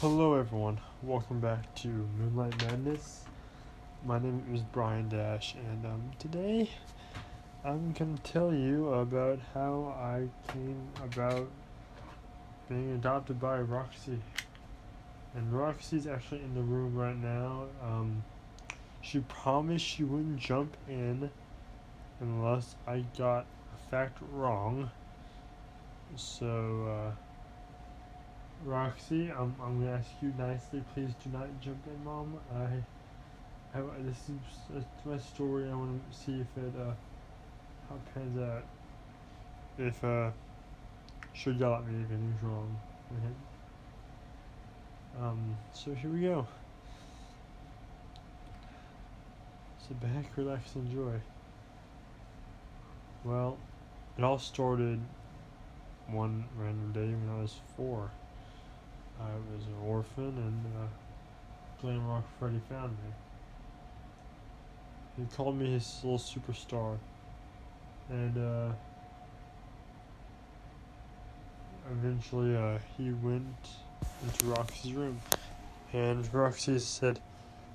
Hello, everyone. Welcome back to Moonlight Madness. My name is Brian Dash, and um, today I'm going to tell you about how I came about being adopted by Roxy. And Roxy's actually in the room right now. Um, she promised she wouldn't jump in unless I got a fact wrong. So, uh, Roxy, I'm, I'm gonna ask you nicely, please do not jump in, Mom. I, I this is my story. I want to see if it uh how it pans out. If uh, she'll yell at me if anything's wrong. Okay. Um. So here we go. Sit back, relax, enjoy. Well, it all started one random day when I was four. I was an orphan, and uh, Glam Rock Freddy found me. He called me his little superstar, and uh, eventually uh, he went into Roxy's room, and Roxy said,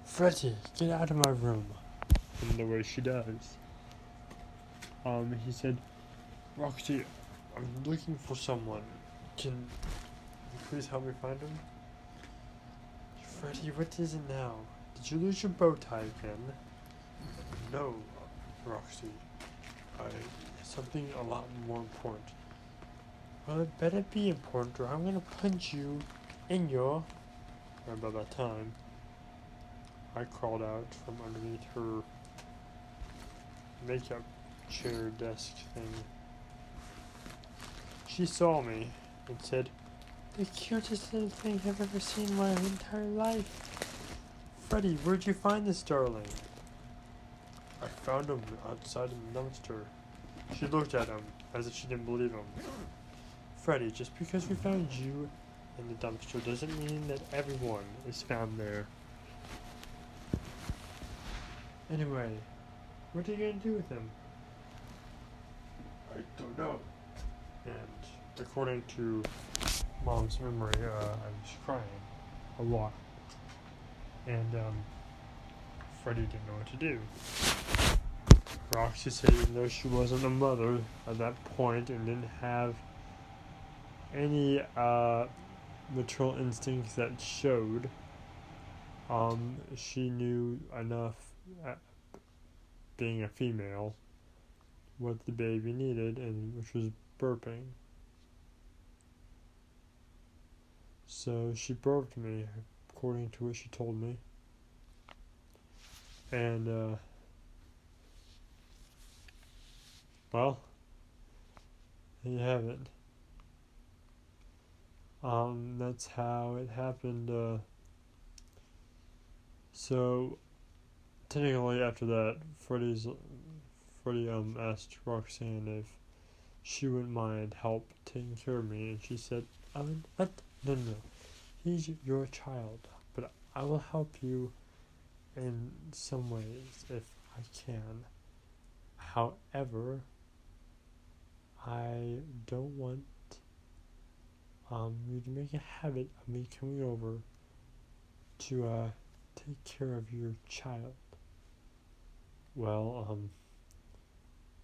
"Freddy, get out of my room," in the way she does. Um, he said, "Roxy, I'm looking for someone. Can please help me find him? Freddy, what is it now? Did you lose your bow tie again? No, Roxy. I something a lot more important. Well, it better be important, or I'm gonna punch you in your. By that time, I crawled out from underneath her makeup chair desk thing. She saw me and said, the cutest little thing I've ever seen in my entire life. Freddy, where'd you find this darling? I found him outside in the dumpster. She looked at him as if she didn't believe him. Freddy, just because we found you in the dumpster doesn't mean that everyone is found there. Anyway, what are you gonna do with him? I don't know. And according to mom's memory, uh, I was crying a lot. And um, Freddy didn't know what to do. Roxy said even though she wasn't a mother at that point and didn't have any uh, maternal instincts that showed, um, she knew enough, uh, being a female, what the baby needed, and which was burping. So she birthed me, according to what she told me. And, uh, well, there you have it. Um, that's how it happened. Uh, so, technically, after that, Freddy's Freddy um asked Roxanne if she wouldn't mind help taking care of me, and she said, "I mean, what? No, no, no. He's your child, but I will help you in some ways if I can. However, I don't want um, you to make a habit of me coming over to uh, take care of your child. Well, um,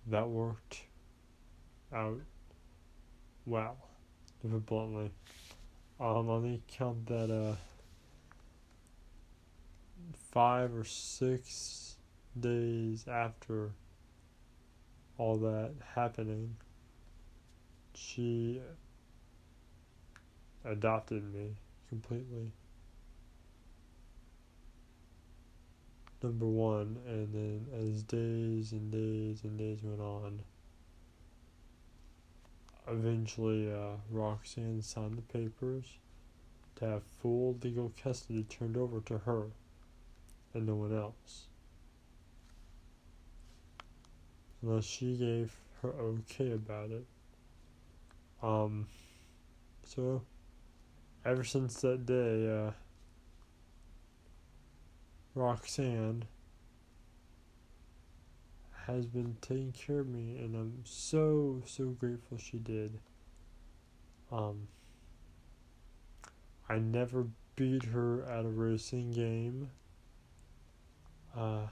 that worked out well, to put bluntly. Um, let me count that, uh, five or six days after all that happening, she adopted me completely. Number one, and then as days and days and days went on, Eventually, uh, Roxanne signed the papers to have full legal custody turned over to her and no one else. Unless she gave her okay about it. Um, so, ever since that day, uh, Roxanne has been taking care of me, and I'm so so grateful she did. Um, I never beat her at a racing game. Uh,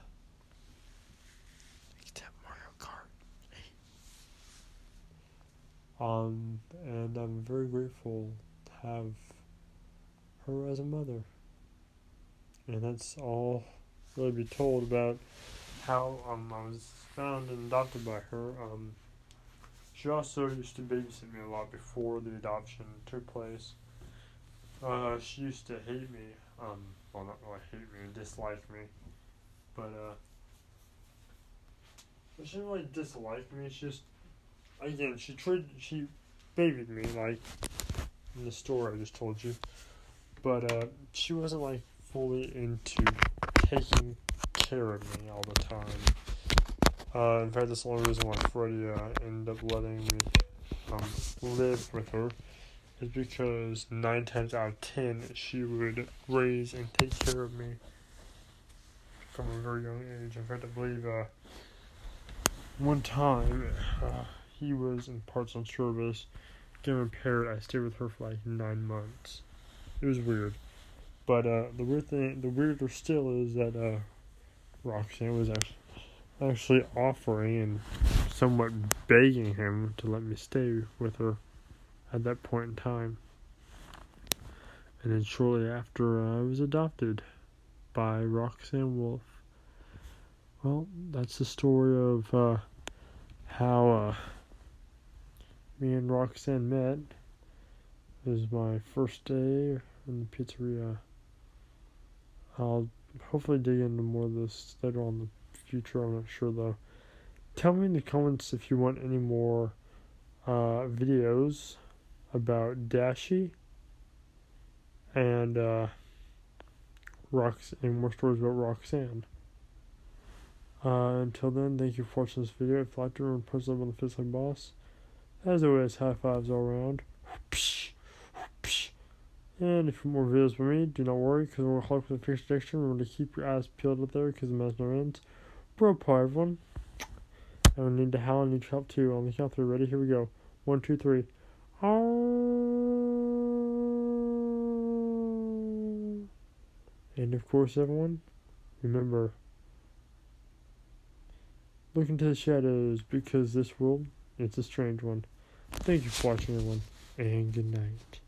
get Mario Kart. Um, and I'm very grateful to have her as a mother. And that's all really be told about how um, I was found and adopted by her. Um, she also used to babysit me a lot before the adoption took place. Uh, she used to hate me. Um, well, not really hate me, dislike me. But, uh, she didn't really dislike me. She just, again, she tried, she babied me, like, in the story I just told you. But, uh, she wasn't, like, fully into taking care of me all the time. Uh, in fact, that's the only reason why Freddy ended up letting me um, live with her is because nine times out of ten she would raise and take care of me from a very young age. In fact, I believe uh, one time uh, he was in parts on service, getting repaired. I stayed with her for like nine months. It was weird, but uh, the weird thing, the weirder still is that uh, Roxanne was actually offering and somewhat begging him to let me stay with her at that point in time. And then shortly after, uh, I was adopted by Roxanne Wolf. Well, that's the story of uh, how uh, me and Roxanne met. It was my first day in the pizzeria. I'll hopefully dig into more of this later on the future. I'm not sure though. Tell me in the comments if you want any more uh, videos about Dashi and uh, Rox and more stories about Roxanne. Uh, until then, thank you for watching this video. If you liked it, remember post up on the Fist Like Boss. As always, high fives all around. And if you want more videos from me, do not worry, because we're help with the fixed addiction. Remember to keep your eyes peeled out there, because the mess never ends. Bro, pie, everyone. I will need to howl and need to help too. On the count three. Ready? Here we go. One, two, three. And of course, everyone, remember look into the shadows because this world it's a strange one. Thank you for watching, everyone, and good night.